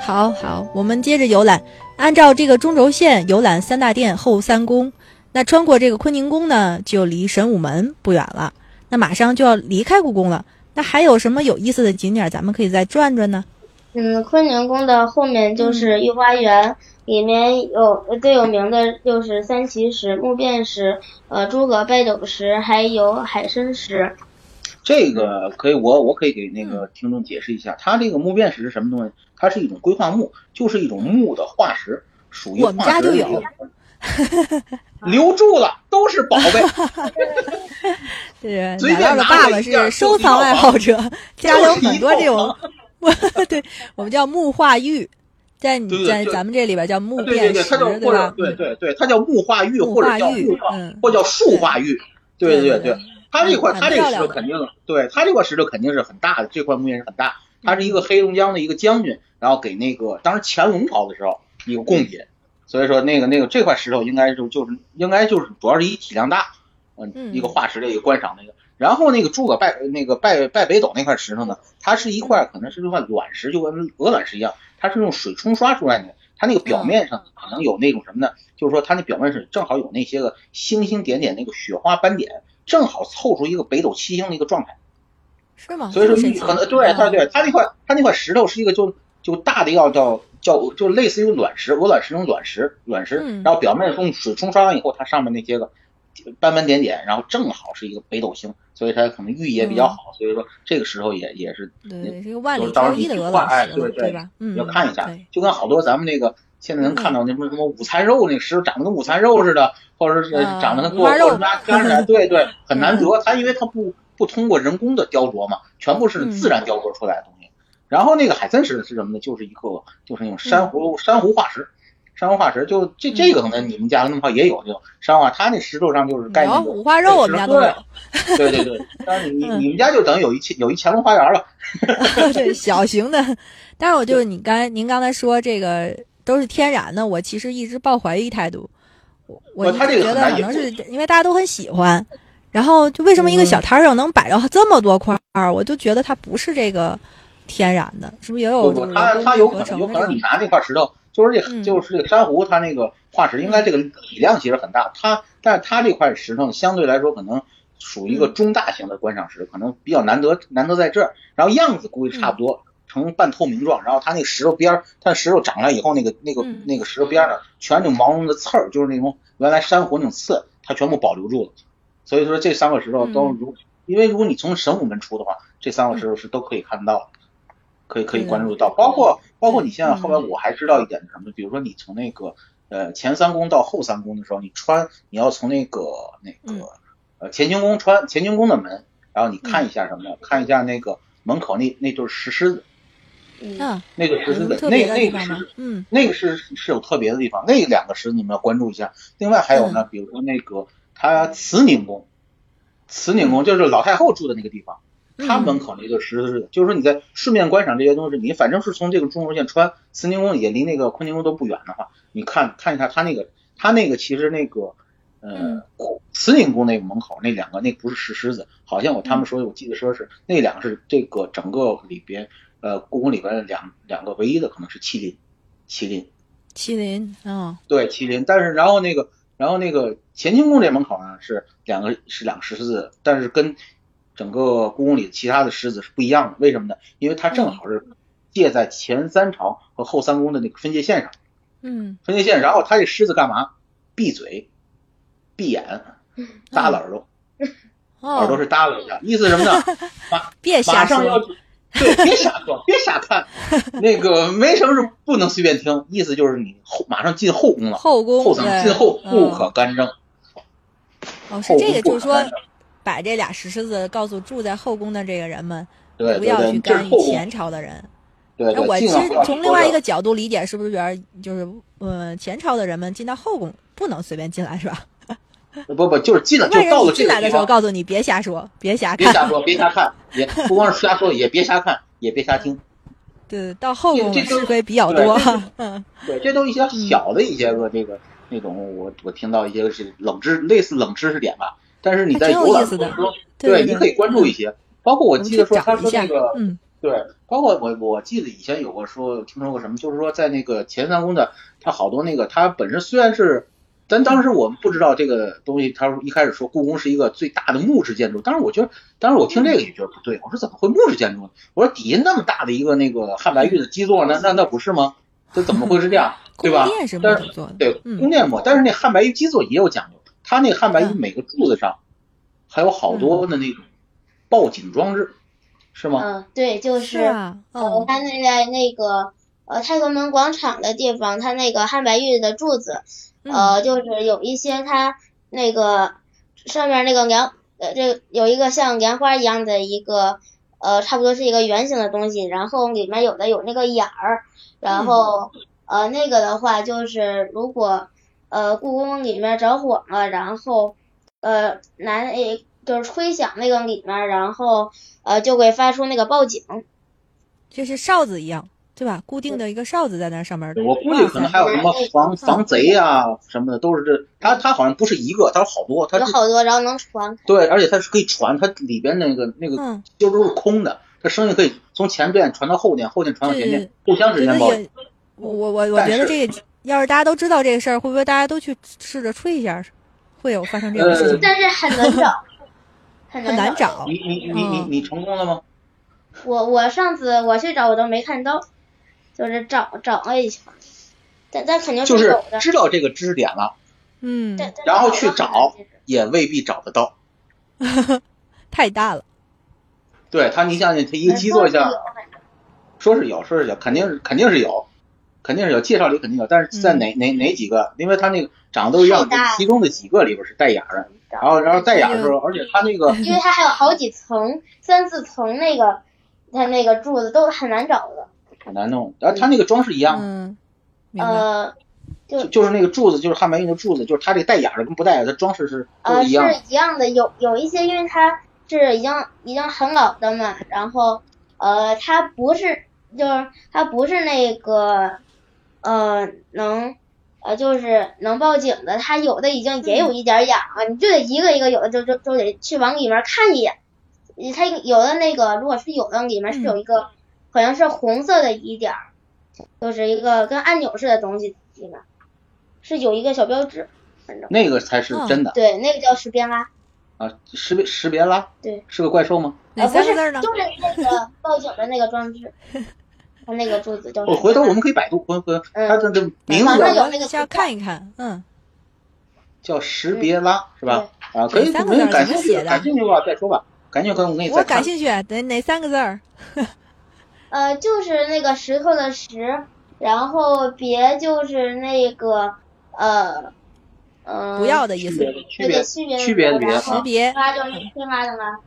好好，我们接着游览。按照这个中轴线游览三大殿后三宫，那穿过这个坤宁宫呢，就离神武门不远了。那马上就要离开故宫了。那还有什么有意思的景点，咱们可以再转转呢？嗯，坤宁宫的后面就是御花园，里面有最有名的就是三奇石、木变石、呃诸葛拜斗石，还有海参石。这个可以，我我可以给那个听众解释一下，它这个木变石是什么东西？它是一种硅化木，就是一种木的化石，属于我们家就有，留住了，都是宝贝。对，随便的爸爸是收藏爱好者，家里有很多这种，对，我们叫木化玉，在你在咱们这里边叫木变石，对吧？对对对，它叫木化玉，或者叫木或叫树化玉，对对对。它这块，它这个石头肯定，对它这块石头肯定是很大的，这块木也是很大。它是一个黑龙江的一个将军，然后给那个当时乾隆朝的时候一个贡品，所以说那个那个这块石头应该就就是应该就是主要是以体量大，嗯，一个化石的一个观赏那个。然后那个诸葛拜那个拜拜北斗那块石头呢，它是一块可能是一块卵石，就跟鹅卵石一样，它是用水冲刷出来的，它那个表面上可能有那种什么呢？就是说它那表面是正好有那些个星星点点那个雪花斑点。正好凑出一个北斗七星的一个状态，是吗？所以说玉可能对它对它那块它那块石头是一个就就大的要叫叫就类似于卵石鹅卵石那种卵石卵石，然后表面用水冲刷完以后，它上面那些个斑斑点点，然后正好是一个北斗星，所以它可能寓意也比较好。所以说这个石头也也是对这个万里挑一的鹅卵石，对对吧？要看一下，就跟好多咱们那个现在能看到那什么什么午餐肉那个石头长得跟午餐肉似的。或者是长得跟过过什么干的，对对，很难得。它因为它不不通过人工的雕琢嘛，全部是自然雕琢出来的东西。然后那个海参石是什么呢？就是一个就是那种珊瑚珊瑚化石，珊瑚化石就这这个可能你们家那么好也有这种珊瑚，它那石头上就是盖那个五花肉，我们家都有。对对对，但是你你们家就等于有一有一乾隆花园了。对，小型的。但是我就是你刚才您刚才说这个都是天然的，我其实一直抱怀疑态度。我他这个觉得可能是因为大家都很喜欢，然后就为什么一个小摊上能摆着这么多块儿，我就觉得它不是这个天然的，是不是也有？它它有可能有可能你拿这块石头，就是这就是这个珊瑚，它那个化石应该这个体量其实很大，它但是它这块石头相对来说可能属于一个中大型的观赏石，可能比较难得难得在这儿，然后样子估计差不多。呈半透明状，然后它那个石头边儿，它石头长出来以后，那个那个那个石头边儿呢，全是毛茸的刺儿，就是那种原来珊瑚那种刺，它全部保留住了。所以说这三个石头都如，因为如果你从神武门出的话，这三个石头是都可以看得到，可以可以关注到。包括包括你现在后来我还知道一点是什么，比如说你从那个呃前三宫到后三宫的时候，你穿你要从那个那个呃乾清宫穿乾清宫的门，然后你看一下什么呢？看一下那个门口那那对石狮子。嗯，那个石狮子，那那个石，嗯，那个是是有特别的地方，那两个石你们要关注一下。另外还有呢，比如说那个他慈宁宫，慈宁宫就是老太后住的那个地方，他门口那个石狮子，就是说你在顺便观赏这些东西，你反正是从这个中轴线穿，慈宁宫也离那个坤宁宫都不远的话，你看看一下他那个，他那个其实那个，呃，慈宁宫那个门口那两个那不是石狮子，好像我他们说，我记得说是那两个是这个整个里边。呃，故宫里边两两个唯一的可能是麒麟，麒麟，麒麟，嗯，对，麒麟。但是然后那个，然后那个乾清宫这门口呢是两个是两个石狮子，但是跟整个故宫里其他的狮子是不一样的。为什么呢？因为它正好是介在前三朝和后三宫的那个分界线上，嗯，分界线。然后它这狮子干嘛？闭嘴，闭眼，耷了耳朵，耳朵是耷拉一下，意思什么呢？马别马上要。对，别瞎说，别瞎看，那个没什么是不能随便听，意思就是你后马上进后宫了，后宫后层进后不可干政。哦，是这个，就是说，把这俩石狮子，告诉住在后宫的这个人们，对不要去干预前朝朝的人。对对，我其实从另外一个角度理解，是不是觉得就是嗯前朝的人们进到后宫不能随便进来，是吧？不不，就是进了就到了进来的时候，告诉你别瞎说，别瞎看，别瞎说，别瞎看，也不光是瞎说，也别瞎看，也别瞎听。对，到后宫是非比较多。嗯，对，这都一些小的一些个这个那种，我我听到一些是冷知类似冷知识点吧。但是你在游览过程中，对，你可以关注一些。包括我记得说，他说那个，嗯，对，包括我我记得以前有过说听说过什么，就是说在那个前三宫的，他好多那个他本身虽然是，咱当时我们不知道这个东西，他一开始说故宫是一个最大的木质建筑，当时我觉得，当时我听这个也觉得不对，我说怎么会木质建筑呢？我说底下那么大的一个那个汉白玉的基座，那那那不是吗？这怎么会是这样？对吧？宫殿是木头做的，对，宫殿木，但是那汉白玉基座也有讲究，它那汉白玉每个柱子上还有好多的那种报警装置。是吗？嗯，对，就是，呃，它那在那个呃太和门广场的地方，它那个汉白玉的柱子，呃，就是有一些它那个上面那个莲，呃，这有一个像莲花一样的一个，呃，差不多是一个圆形的东西，然后里面有的有那个眼儿，然后呃那个的话就是如果呃故宫里面着火了，然后呃拿那就是吹响那个里面，然后。呃，就会发出那个报警，就是哨子一样，对吧？固定的一个哨子在那上面。我估计可能还有什么防防贼啊什么的，都是这。它它好像不是一个，它有好多，它有好多，然后能传。对，而且它是可以传，它里边那个那个就都是空的，它声音可以从前边传到后边，后边传到前边，互相之间报警。我我我觉得这个，要是大家都知道这个事儿，会不会大家都去试着吹一下？会有发生这种事情？但是很难找。很难找。你你你你你成功了吗？我我上次我去找我都没看到，就是找找了一下，但但肯定是有的。知道这个知识点了，嗯，然后去找也未必找得到，太大了。对他，你想想，他一个基座下，说是有，说是有，肯定是肯定是有，肯定是有，介绍里肯定有，但是在哪哪哪几个？因为他那个长得都一样，其中的几个里边是带眼的。然后，然后带眼的时候，而且他那个，因为他还有好几层，三四层那个，他那个柱子都很难找的，很难弄。然后它那个装饰一样，嗯，呃，就就是那个柱子，就是汉白玉的柱子，就是它这带眼的跟不带眼的装饰是呃一样，是一样的。有有一些，因为它是已经已经很老的嘛，然后呃，它不是，就是它不是那个呃能。呃，就是能报警的，他有的已经也有一点痒了，你就得一个一个，有的就就就得去往里面看一眼。他有的那个，如果是有的里面是有一个，好像是红色的一点儿，就是一个跟按钮似的东西里面，是有一个小标志，反正那个才是真的。对，那个叫识别拉。啊，识别识别拉。对。是个怪兽吗？哪三个字呢？就是那个报警的那个装置。他那个柱子叫……我回头我们可以百度，回回他的这名字有那个先看一看，嗯，叫识别拉是吧？啊，可以，没有感兴趣，感兴趣的话再说吧。感兴趣我给你我感兴趣，哪哪三个字儿？呃，就是那个石头的石，然后别就是那个呃嗯，不要的意思，区别区别区别的别，识别拉就是推拉的拉，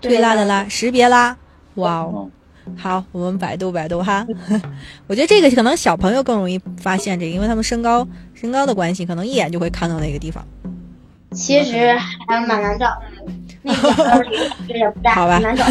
推拉的拉，识别拉，哇哦。好，我们百度百度哈。我觉得这个可能小朋友更容易发现这个，因为他们身高身高的关系，可能一眼就会看到那个地方。其实还蛮难找的，那个也不大，好吧，难找。